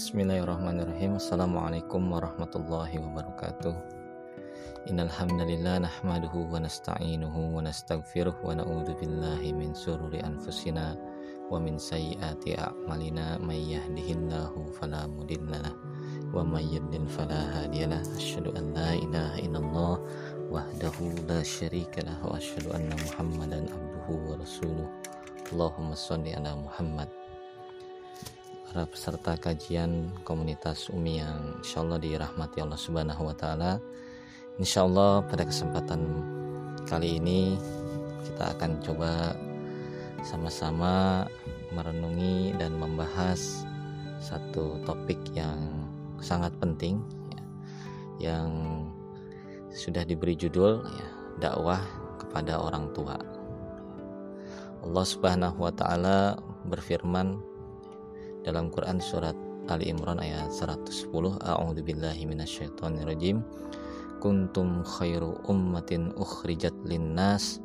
Bismillahirrahmanirrahim. Assalamualaikum warahmatullahi wabarakatuh. Innalhamdulillah nahmaduhu wa nasta'inuhu wa nastaghfiruh wa na'udhu billahi min sururi anfusina wa min sayyiati a'malina. May yahdihillahu fala mudhillalah wa may yudlil fala hadiyalah asyhadu an la ilaha illallah wahdahu la syarikalah wa asyhadu anna muhammadan abduhu wa rasuluh. Allahumma sholli ala Muhammad para peserta kajian komunitas Umi yang insya Allah dirahmati Allah Subhanahu wa Ta'ala. Insya Allah, pada kesempatan kali ini kita akan coba sama-sama merenungi dan membahas satu topik yang sangat penting ya, yang sudah diberi judul ya, dakwah kepada orang tua. Allah Subhanahu wa taala berfirman dalam Quran surat Ali Imran ayat 110 A'udzu billahi minasyaitonir rajim kuntum khairu ummatin ukhrijat linnas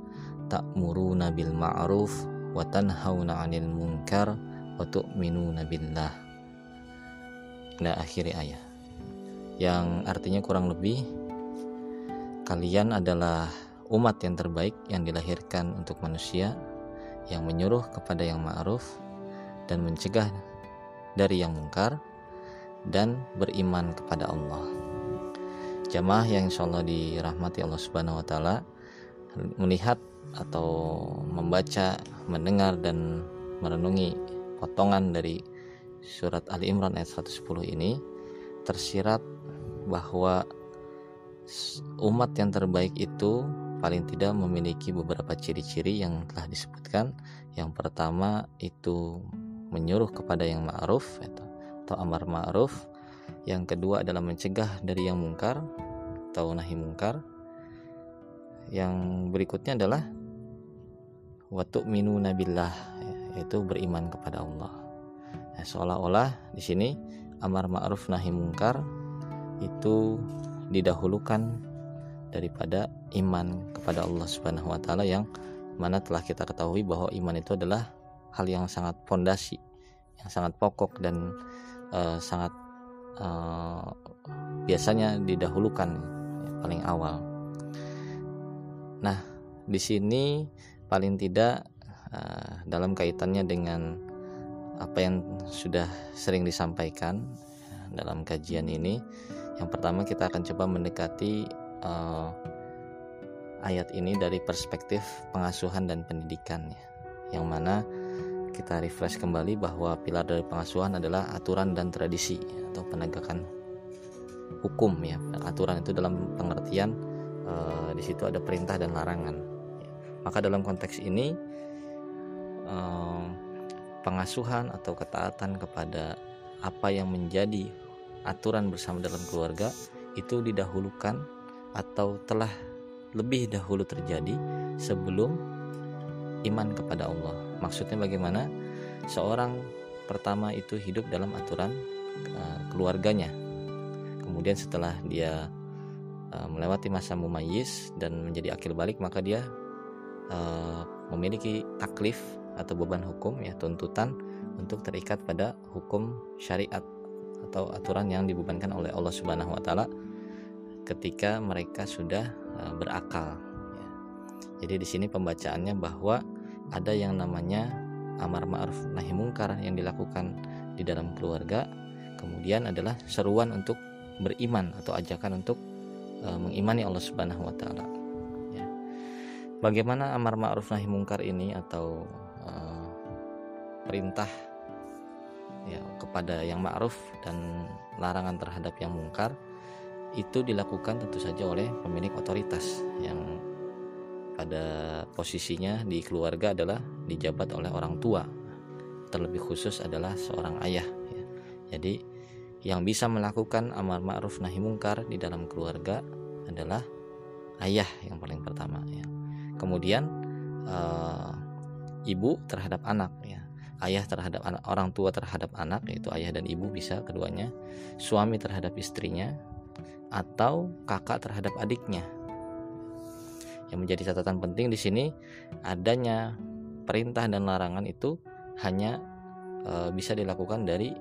ta'muruna bil ma'ruf wa tanhauna 'anil munkar wa tu'minuna billah. Ila akhir ayat. Yang artinya kurang lebih kalian adalah umat yang terbaik yang dilahirkan untuk manusia yang menyuruh kepada yang ma'ruf dan mencegah dari yang mungkar dan beriman kepada Allah. Jamaah yang insya Allah dirahmati Allah Subhanahu Wa Taala melihat atau membaca, mendengar dan merenungi potongan dari surat Ali Imran ayat 110 ini tersirat bahwa umat yang terbaik itu paling tidak memiliki beberapa ciri-ciri yang telah disebutkan. Yang pertama itu menyuruh kepada yang ma'ruf atau amar ma'ruf. Yang kedua adalah mencegah dari yang mungkar atau nahi mungkar. Yang berikutnya adalah watu minu nabilah yaitu beriman kepada Allah. Nah, seolah-olah di sini amar ma'ruf nahi mungkar itu didahulukan daripada iman kepada Allah Subhanahu wa taala yang mana telah kita ketahui bahwa iman itu adalah hal yang sangat fondasi yang sangat pokok dan uh, sangat uh, biasanya didahulukan ya, paling awal. Nah, di sini paling tidak uh, dalam kaitannya dengan apa yang sudah sering disampaikan dalam kajian ini, yang pertama kita akan coba mendekati uh, ayat ini dari perspektif pengasuhan dan pendidikan, ya, yang mana kita refresh kembali bahwa pilar dari pengasuhan adalah aturan dan tradisi atau penegakan hukum ya. Aturan itu dalam pengertian e, di situ ada perintah dan larangan. Maka dalam konteks ini e, pengasuhan atau ketaatan kepada apa yang menjadi aturan bersama dalam keluarga itu didahulukan atau telah lebih dahulu terjadi sebelum iman kepada Allah Maksudnya bagaimana? Seorang pertama itu hidup dalam aturan uh, keluarganya. Kemudian setelah dia uh, melewati masa mumayyiz dan menjadi akil balik maka dia uh, memiliki taklif atau beban hukum ya tuntutan untuk terikat pada hukum syariat atau aturan yang dibebankan oleh Allah Subhanahu wa taala ketika mereka sudah berakal ya. Jadi di sini pembacaannya bahwa ada yang namanya amar ma'ruf nahi mungkar yang dilakukan di dalam keluarga kemudian adalah seruan untuk beriman atau ajakan untuk e, mengimani Allah Subhanahu wa taala ya. bagaimana amar ma'ruf nahi mungkar ini atau e, perintah ya kepada yang ma'ruf dan larangan terhadap yang mungkar itu dilakukan tentu saja oleh pemilik otoritas yang pada posisinya di keluarga adalah dijabat oleh orang tua. Terlebih khusus adalah seorang ayah ya. jadi yang bisa melakukan amar ma'ruf nahi mungkar di dalam keluarga adalah ayah yang paling pertama ya. Kemudian uh, ibu terhadap anak ya. Ayah terhadap anak orang tua terhadap anak yaitu ayah dan ibu bisa keduanya. Suami terhadap istrinya atau kakak terhadap adiknya yang menjadi catatan penting di sini adanya perintah dan larangan itu hanya e, bisa dilakukan dari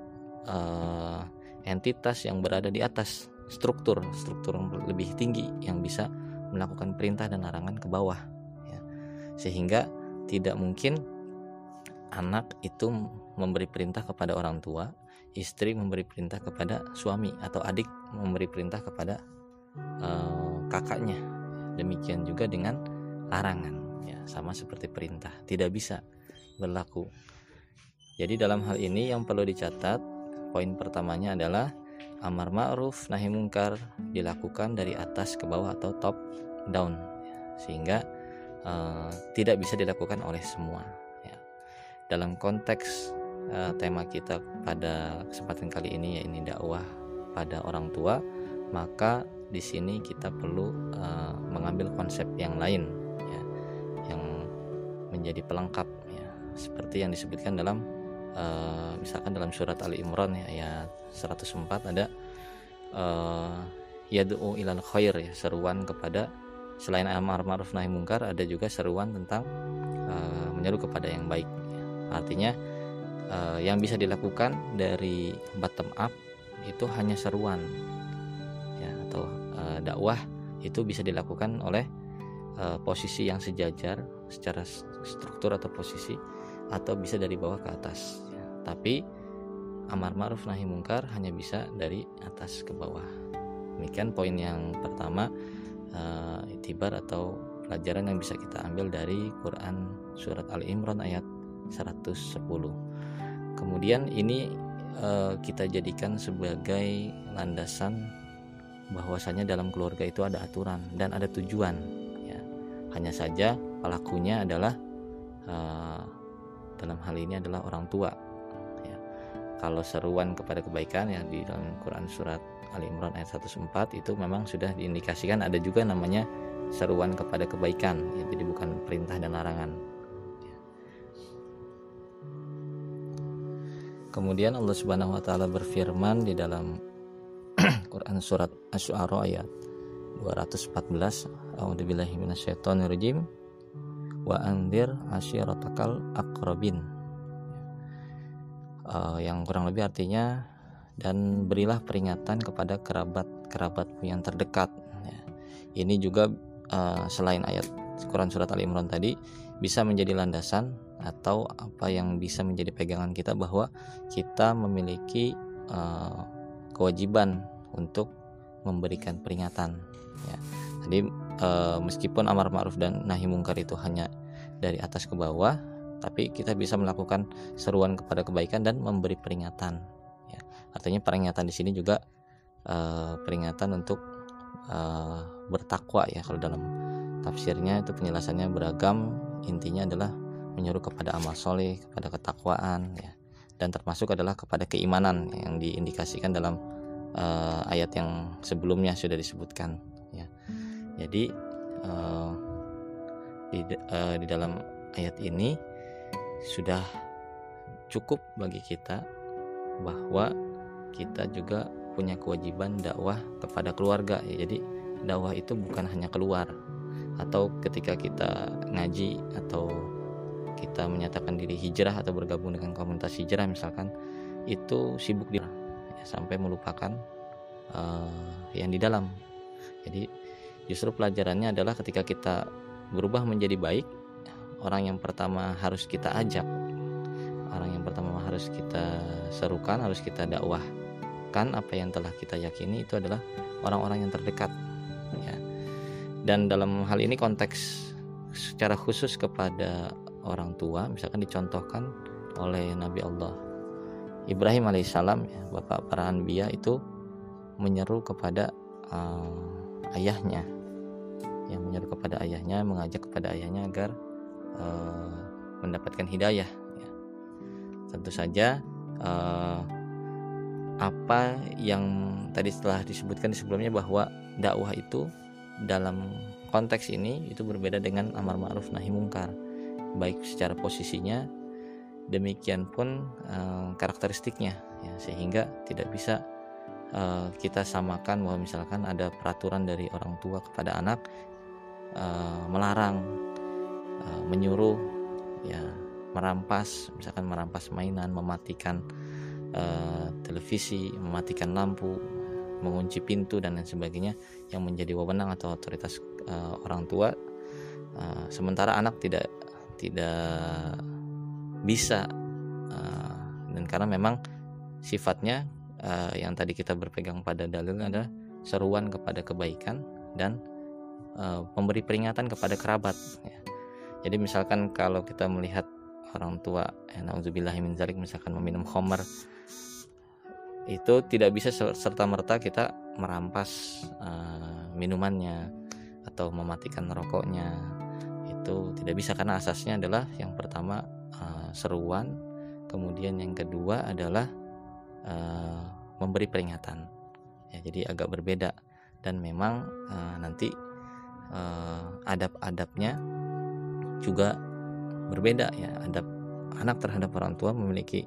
uh, entitas yang berada di atas struktur struktur lebih tinggi yang bisa melakukan perintah dan larangan ke bawah ya. sehingga tidak mungkin anak itu memberi perintah kepada orang tua istri memberi perintah kepada suami atau adik memberi perintah kepada uh, kakaknya demikian juga dengan larangan ya sama seperti perintah tidak bisa berlaku jadi dalam hal ini yang perlu dicatat poin pertamanya adalah amar ma'ruf nahi mungkar dilakukan dari atas ke bawah atau top down sehingga uh, tidak bisa dilakukan oleh semua ya. dalam konteks uh, tema kita pada kesempatan kali ini ya ini dakwah pada orang tua maka di sini kita perlu uh, mengambil konsep yang lain ya yang menjadi pelengkap ya seperti yang disebutkan dalam uh, misalkan dalam surat Ali Imran ya ayat 104 ada uh, yad'u ilal khair ya seruan kepada selain amar ma'ruf nahi mungkar ada juga seruan tentang uh, menyeru kepada yang baik ya. artinya uh, yang bisa dilakukan dari bottom up itu hanya seruan uh, dakwah itu bisa dilakukan oleh uh, posisi yang sejajar secara struktur atau posisi atau bisa dari bawah ke atas. Ya. tapi amar ma'ruf nahi mungkar hanya bisa dari atas ke bawah. Demikian poin yang pertama uh, itibar atau pelajaran yang bisa kita ambil dari Quran surat Al Imran ayat 110 kemudian ini uh, kita jadikan sebagai landasan bahwasanya dalam keluarga itu ada aturan dan ada tujuan ya hanya saja pelakunya adalah uh, dalam hal ini adalah orang tua ya. kalau seruan kepada kebaikan ya di dalam Quran surat Ali Imran ayat 104 itu memang sudah diindikasikan ada juga namanya seruan kepada kebaikan ya, jadi bukan perintah dan larangan ya. kemudian Allah Subhanahu wa taala berfirman di dalam Quran surat Asy-Syu'ara ayat 214 A'udzubillahi minasyaitonirrajim. Wa andir asyiratakal akrobin uh, yang kurang lebih artinya dan berilah peringatan kepada kerabat-kerabatmu yang terdekat. Ya. ini juga uh, selain ayat Quran surat Al Imran tadi bisa menjadi landasan atau apa yang bisa menjadi pegangan kita bahwa kita memiliki uh, kewajiban untuk memberikan peringatan ya. Jadi e, meskipun amar ma'ruf dan nahi mungkar itu hanya dari atas ke bawah, tapi kita bisa melakukan seruan kepada kebaikan dan memberi peringatan. Ya. Artinya peringatan di sini juga e, peringatan untuk e, bertakwa ya kalau dalam tafsirnya itu penjelasannya beragam. Intinya adalah menyuruh kepada amal soleh, kepada ketakwaan, ya, dan termasuk adalah kepada keimanan yang diindikasikan dalam uh, ayat yang sebelumnya sudah disebutkan. Ya jadi uh, di, uh, di dalam ayat ini sudah cukup bagi kita bahwa kita juga punya kewajiban dakwah kepada keluarga ya jadi dakwah itu bukan hanya keluar atau ketika kita ngaji atau kita menyatakan diri hijrah atau bergabung dengan komunitas hijrah misalkan itu sibuk di ya, sampai melupakan uh, yang di dalam jadi Justru pelajarannya adalah ketika kita berubah menjadi baik, orang yang pertama harus kita ajak, orang yang pertama harus kita serukan, harus kita dakwahkan apa yang telah kita yakini itu adalah orang-orang yang terdekat. Ya. Dan dalam hal ini konteks secara khusus kepada orang tua, misalkan dicontohkan oleh Nabi Allah Ibrahim alaihissalam, ya, bapak para anbiya itu menyeru kepada uh, ayahnya. Yang menyeru kepada ayahnya mengajak kepada ayahnya agar uh, mendapatkan hidayah ya. tentu saja uh, apa yang tadi setelah disebutkan di sebelumnya bahwa dakwah itu dalam konteks ini itu berbeda dengan amar ma'ruf nahi mungkar. Baik secara posisinya demikian pun uh, karakteristiknya ya. Sehingga tidak bisa uh, kita samakan bahwa misalkan ada peraturan dari orang tua kepada anak uh, melarang uh, menyuruh ya merampas misalkan merampas mainan mematikan uh, televisi, mematikan lampu, mengunci pintu dan lain sebagainya yang menjadi wewenang atau otoritas uh, orang tua. Uh, sementara anak tidak tidak bisa uh, dan karena memang sifatnya uh, yang tadi kita berpegang pada dalil adalah seruan kepada kebaikan dan uh, memberi peringatan kepada kerabat ya. jadi misalkan kalau kita melihat orang tua ya, min misalkan meminum khamar itu tidak bisa serta merta kita merampas uh, minumannya atau mematikan rokoknya itu tidak bisa karena asasnya adalah yang pertama uh, seruan kemudian yang kedua adalah uh, memberi peringatan. Ya jadi agak berbeda. Dan memang uh, nanti uh, adab-adabnya juga berbeda ya. Adab anak terhadap orang tua memiliki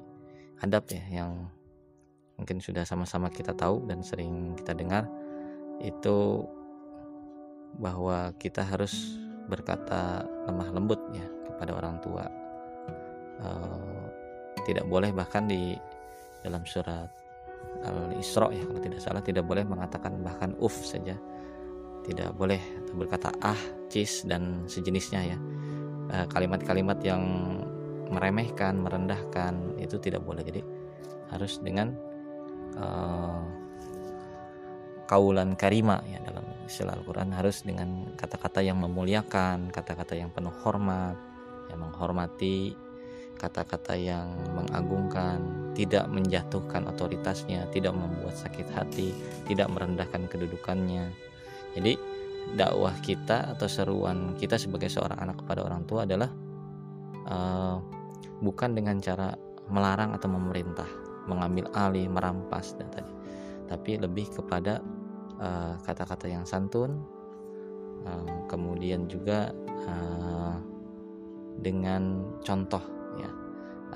adab ya yang mungkin sudah sama-sama kita tahu dan sering kita dengar. Itu bahwa kita harus berkata lemah lembut ya kepada orang tua. Uh, tidak boleh bahkan di dalam surat Al-Isra ya kalau tidak salah tidak boleh mengatakan bahkan uf saja. Tidak boleh berkata ah cis dan sejenisnya ya. Eh, kalimat-kalimat yang meremehkan merendahkan itu tidak boleh. Jadi harus dengan uh, kaulan karima ya dalam istilah Al-Quran. Harus dengan kata-kata yang memuliakan kata-kata yang penuh hormat yang menghormati kata-kata yang mengagungkan, tidak menjatuhkan otoritasnya, tidak membuat sakit hati, tidak merendahkan kedudukannya. Jadi dakwah kita atau seruan kita sebagai seorang anak kepada orang tua adalah uh, bukan dengan cara melarang atau memerintah, mengambil alih, merampas dan tadi, tapi lebih kepada eh, kata-kata uh, yang santun, uh, kemudian juga uh, dengan contoh ya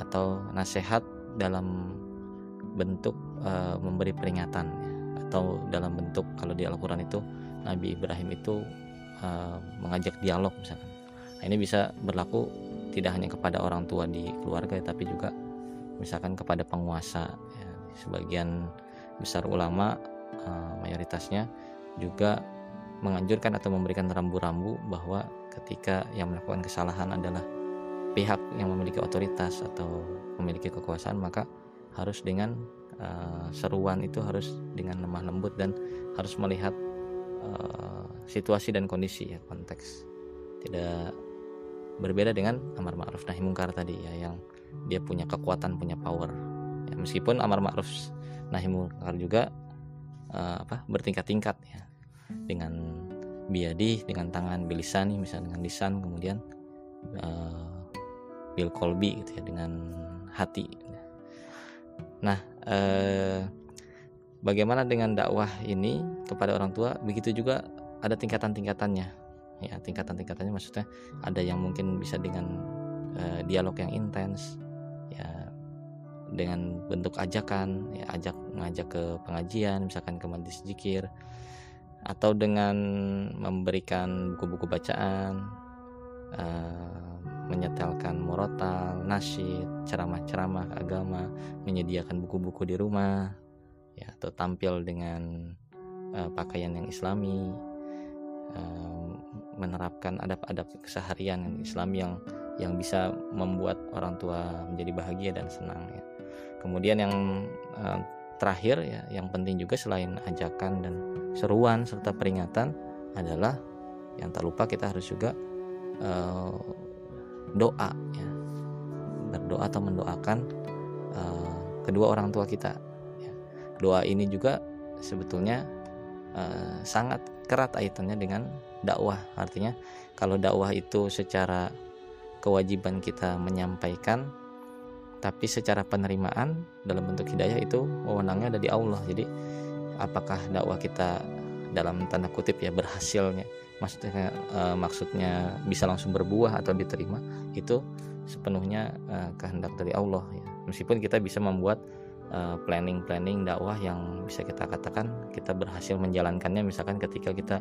atau nasihat dalam bentuk uh, memberi peringatan ya. atau dalam bentuk kalau di Al-Qur'an itu Nabi Ibrahim itu uh, mengajak dialog misalkan. Nah, ini bisa berlaku tidak hanya kepada orang tua di keluarga tapi juga misalkan kepada penguasa ya. Sebagian besar ulama uh, mayoritasnya juga menganjurkan atau memberikan rambu-rambu bahwa ketika yang melakukan kesalahan adalah pihak yang memiliki otoritas atau memiliki kekuasaan maka harus dengan uh, seruan itu harus dengan lemah lembut dan harus melihat uh, situasi dan kondisi ya konteks. Tidak berbeda dengan amar ma'ruf nahi mungkar tadi ya yang dia punya kekuatan punya power. Ya, meskipun amar ma'ruf nahi mungkar juga uh, apa bertingkat-tingkat ya dengan biadi dengan tangan bilisani misalnya dengan lisan kemudian uh, bil kolbi gitu ya dengan hati. Nah eh, bagaimana dengan dakwah ini kepada orang tua? Begitu juga ada tingkatan-tingkatannya. Ya tingkatan-tingkatannya maksudnya ada yang mungkin bisa dengan eh, dialog yang intens ya dengan bentuk ajakan ya ajak ngajak ke pengajian misalkan ke majlis zikir atau dengan memberikan buku-buku bacaan eh, menyetelkan murotal, nasyid, ceramah-ceramah agama, menyediakan buku-buku di rumah, ya atau tampil dengan uh, pakaian yang islami, uh, menerapkan adab-adab keseharian yang islami yang yang bisa membuat orang tua menjadi bahagia dan senang ya. Kemudian yang uh, terakhir ya, yang penting juga selain ajakan dan seruan serta peringatan adalah yang tak lupa kita harus juga uh, doa ya. Berdoa atau mendoakan uh, kedua orang tua kita ya. doa ini juga sebetulnya uh, sangat kerat kaitannya dengan dakwah. Artinya kalau dakwah itu secara kewajiban kita menyampaikan tapi secara penerimaan dalam bentuk hidayah itu wewenangnya ada di Allah. Jadi apakah dakwah kita dalam tanda kutip ya berhasilnya maksudnya uh, maksudnya bisa langsung berbuah atau diterima itu sepenuhnya uh, kehendak dari Allah ya. Meskipun kita bisa membuat uh, planning-planning dakwah yang bisa kita katakan kita berhasil menjalankannya misalkan ketika kita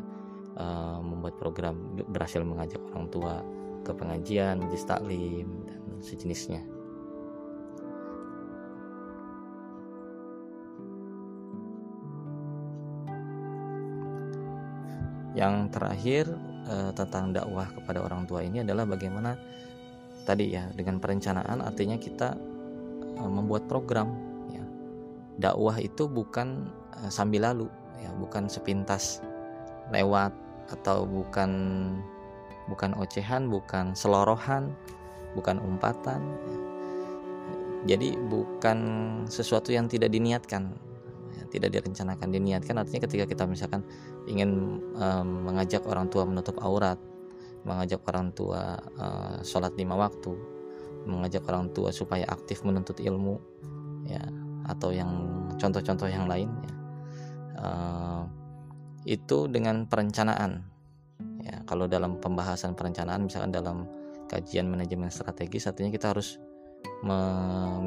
uh, membuat program berhasil mengajak orang tua ke pengajian, majlis taklim dan sejenisnya. Yang terakhir uh, tentang dakwah kepada orang tua ini adalah bagaimana tadi ya dengan perencanaan artinya kita uh, membuat program ya. Dakwah itu bukan uh, sambil lalu ya bukan sepintas lewat atau bukan bukan ocehan bukan selorohan bukan umpatan jadi bukan sesuatu yang tidak diniatkan ya, tidak direncanakan diniatkan. Artinya ketika kita misalkan ingin um, mengajak orang tua menutup aurat mengajak orang tua uh, sholat lima waktu mengajak orang tua supaya aktif menuntut ilmu ya atau yang contoh-contoh yang lain ya uh, itu dengan perencanaan. Ya kalau dalam pembahasan perencanaan misalkan dalam kajian manajemen strategis artinya kita harus me,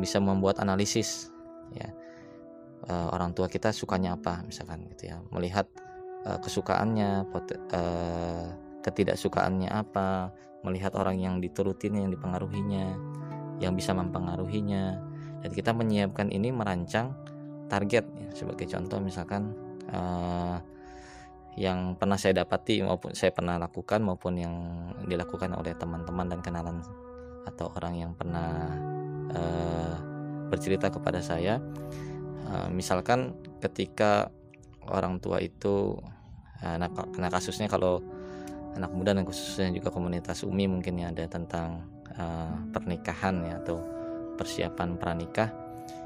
bisa membuat analisis ya uh, orang tua kita sukanya apa misalkan gitu ya melihat uh, kesukaannya pot, uh, ketidaksukaannya apa melihat orang yang diturutin yang dipengaruhinya yang bisa mempengaruhinya dan kita menyiapkan ini merancang target ya. sebagai contoh misalkan uh, yang pernah saya dapati maupun saya pernah lakukan maupun yang dilakukan oleh teman-teman dan kenalan atau orang yang pernah uh, bercerita kepada saya uh, misalkan ketika orang tua itu uh, nah, nah kasusnya kalau anak muda dan khususnya juga komunitas umi mungkin ya ada tentang uh, pernikahan ya atau persiapan pranikah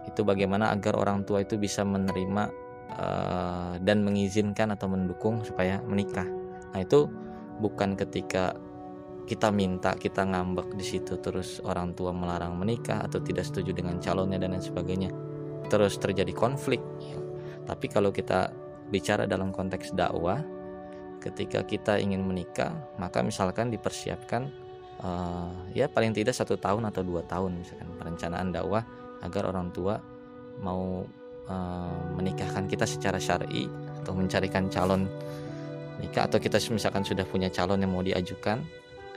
itu bagaimana agar orang tua itu bisa menerima dan mengizinkan atau mendukung supaya menikah. Nah itu bukan ketika kita minta kita ngambek di situ terus orang tua melarang menikah atau tidak setuju dengan calonnya dan lain sebagainya terus terjadi konflik. Tapi kalau kita bicara dalam konteks dakwah ketika kita ingin menikah maka misalkan dipersiapkan uh, ya paling tidak satu tahun atau dua tahun misalkan perencanaan dakwah agar orang tua mau Eh, menikahkan kita secara syar'i atau mencarikan calon nikah atau kita misalkan sudah punya calon yang mau diajukan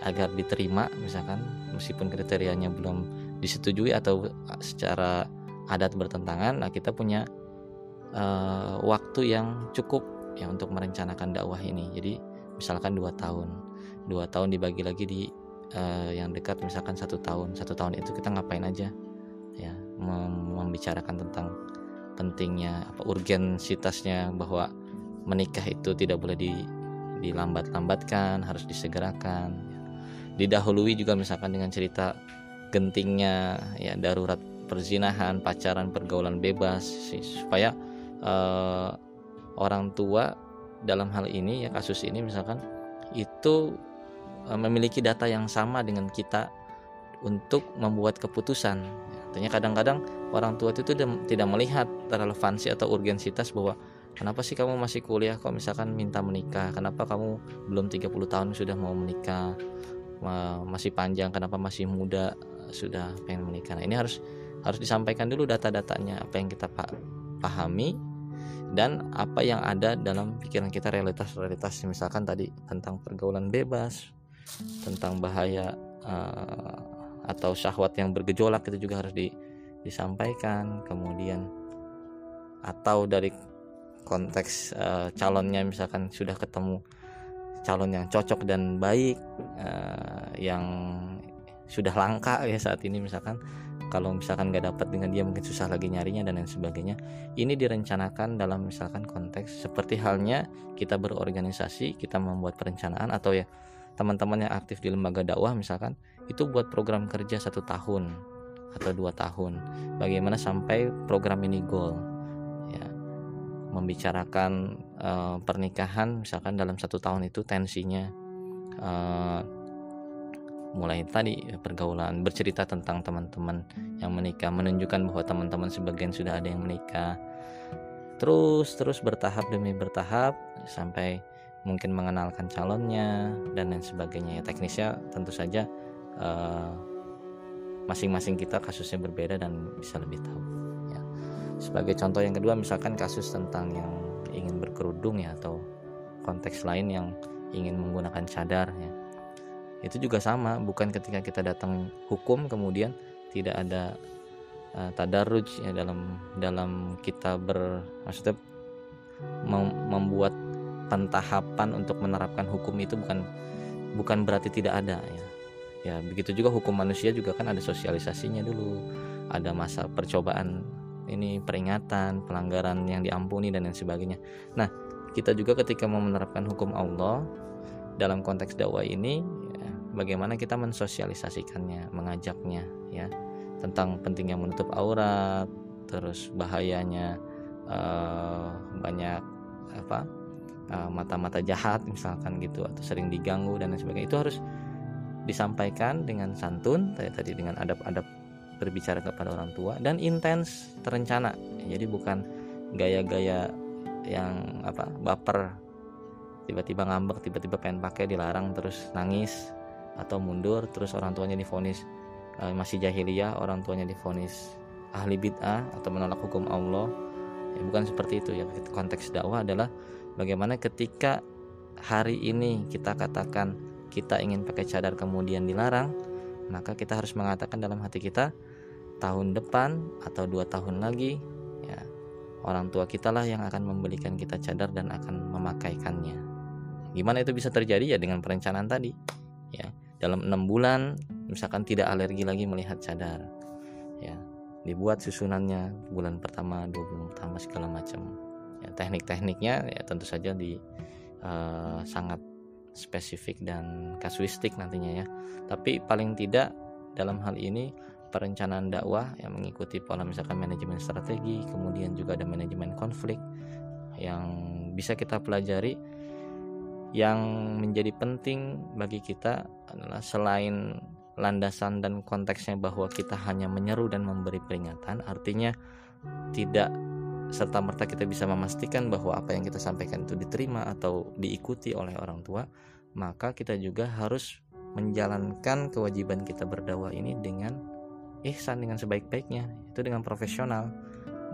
agar diterima misalkan meskipun kriterianya belum disetujui atau secara adat bertentangan nah kita punya uh, waktu yang cukup ya untuk merencanakan dakwah ini. Jadi misalkan dua tahun. Dua tahun dibagi lagi di uh, yang dekat misalkan satu tahun. Satu tahun itu kita ngapain aja? Ya membicarakan tentang pentingnya apa urgensitasnya bahwa menikah itu tidak boleh di dilambat-lambatkan harus disegerakan. Didahului juga misalkan dengan cerita gentingnya ya darurat perzinahan pacaran pergaulan bebas supaya uh, orang tua dalam hal ini ya kasus ini misalkan itu uh, memiliki data yang sama dengan kita untuk membuat keputusan. Artinya kadang-kadang orang tua itu tidak melihat relevansi atau urgensitas bahwa kenapa sih kamu masih kuliah kok misalkan minta menikah? Kenapa kamu belum 30 tahun sudah mau menikah? Masih panjang kenapa masih muda sudah pengen menikah? Nah ini harus harus disampaikan dulu data-datanya apa yang kita pahami dan apa yang ada dalam pikiran kita realitas-realitas. Misalkan tadi tentang pergaulan bebas tentang bahaya uh, atau syahwat yang bergejolak itu juga harus di, disampaikan. Kemudian atau dari konteks uh, calonnya misalkan sudah ketemu calon yang cocok dan baik uh, yang sudah langka ya saat ini misalkan kalau misalkan nggak dapat dengan dia mungkin susah lagi nyarinya dan lain sebagainya. Ini direncanakan dalam misalkan konteks seperti halnya kita berorganisasi kita membuat perencanaan atau ya teman-teman yang aktif di lembaga dakwah misalkan itu buat program kerja satu tahun atau dua tahun. Bagaimana sampai program ini goal ya. Membicarakan uh, pernikahan misalkan dalam satu tahun itu tensinya uh, mulai tadi pergaulan bercerita tentang teman-teman yang menikah menunjukkan bahwa teman-teman sebagian sudah ada yang menikah. Terus terus bertahap demi bertahap sampai mungkin mengenalkan calonnya dan lain sebagainya. Ya teknisnya tentu saja eh, masing-masing kita kasusnya berbeda dan bisa lebih tahu ya. sebagai contoh yang kedua misalkan kasus tentang yang ingin berkerudung ya atau konteks lain yang ingin menggunakan cadar ya itu juga sama bukan ketika kita datang hukum kemudian tidak ada uh, tadarruj ya dalam dalam kita ber maksudnya mem membuat pentahapan untuk menerapkan hukum itu bukan bukan berarti tidak ada ya. Ya begitu juga hukum manusia juga kan ada sosialisasinya dulu. Ada masa percobaan ini peringatan pelanggaran yang diampuni dan lain sebagainya. Nah kita juga ketika mau menerapkan hukum Allah dalam konteks dakwah ini bagaimana kita mensosialisasikannya mengajaknya ya. Tentang pentingnya menutup aurat terus bahayanya uh, banyak apa mata mata-mata jahat misalkan gitu atau sering diganggu dan lain sebagainya. Itu harus disampaikan dengan santun tadi tadi dengan adab-adab berbicara kepada orang tua dan intens terencana. Jadi bukan gaya-gaya yang apa baper tiba-tiba ngambek tiba-tiba pengen pakai dilarang terus nangis atau mundur terus orang tuanya difonis e, masih jahiliyah orang tuanya difonis ahli bid'ah atau menolak hukum Allah. Ya bukan seperti itu ya. Konteks dakwah adalah bagaimana ketika hari ini kita katakan kita ingin pakai cadar kemudian dilarang maka kita harus mengatakan dalam hati kita tahun depan atau dua tahun lagi ya orang tua kita lah yang akan membelikan kita cadar dan akan memakaikannya. Gimana itu bisa terjadi ya dengan perencanaan tadi ya dalam enam bulan misalkan tidak alergi lagi melihat cadar ya dibuat susunannya bulan pertama dua bulan pertama segala macam ya teknik-tekniknya ya tentu saja di uh, sangat spesifik dan kasuistik nantinya ya. Tapi paling tidak dalam hal ini perencanaan dakwah yang mengikuti pola misalkan manajemen strategi, kemudian juga ada manajemen konflik yang bisa kita pelajari yang menjadi penting bagi kita adalah selain landasan dan konteksnya bahwa kita hanya menyeru dan memberi peringatan artinya tidak serta merta kita bisa memastikan bahwa apa yang kita sampaikan itu diterima atau diikuti oleh orang tua, maka kita juga harus menjalankan kewajiban kita berdakwah ini dengan ihsan dengan sebaik-baiknya, itu dengan profesional,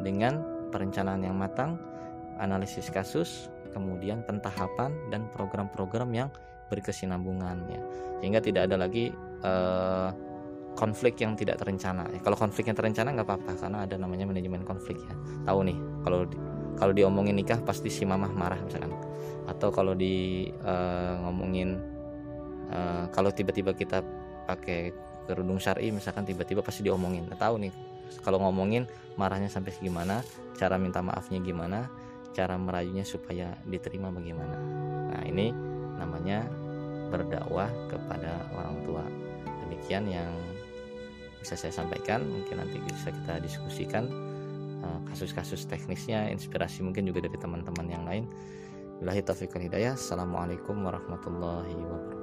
dengan perencanaan yang matang, analisis kasus, kemudian pentahapan dan program-program yang berkesinambungan ya. Sehingga tidak ada lagi uh, konflik yang tidak terencana. Ya, kalau konflik yang terencana nggak apa-apa karena ada namanya manajemen konflik ya. Tahu nih kalau di, kalau diomongin nikah pasti si mamah marah misalkan. Atau kalau di uh, ngomongin uh, kalau tiba-tiba kita pakai kerudung syari misalkan tiba-tiba pasti diomongin. Tahu nih kalau ngomongin marahnya sampai gimana, cara minta maafnya gimana, cara merayunya supaya diterima bagaimana. Nah, ini namanya berdakwah kepada orang tua. Demikian yang bisa saya sampaikan mungkin nanti bisa kita diskusikan eh, kasus-kasus teknisnya inspirasi mungkin juga dari teman-teman yang lain Billahi taufiq hidayah Assalamualaikum warahmatullahi wabarakatuh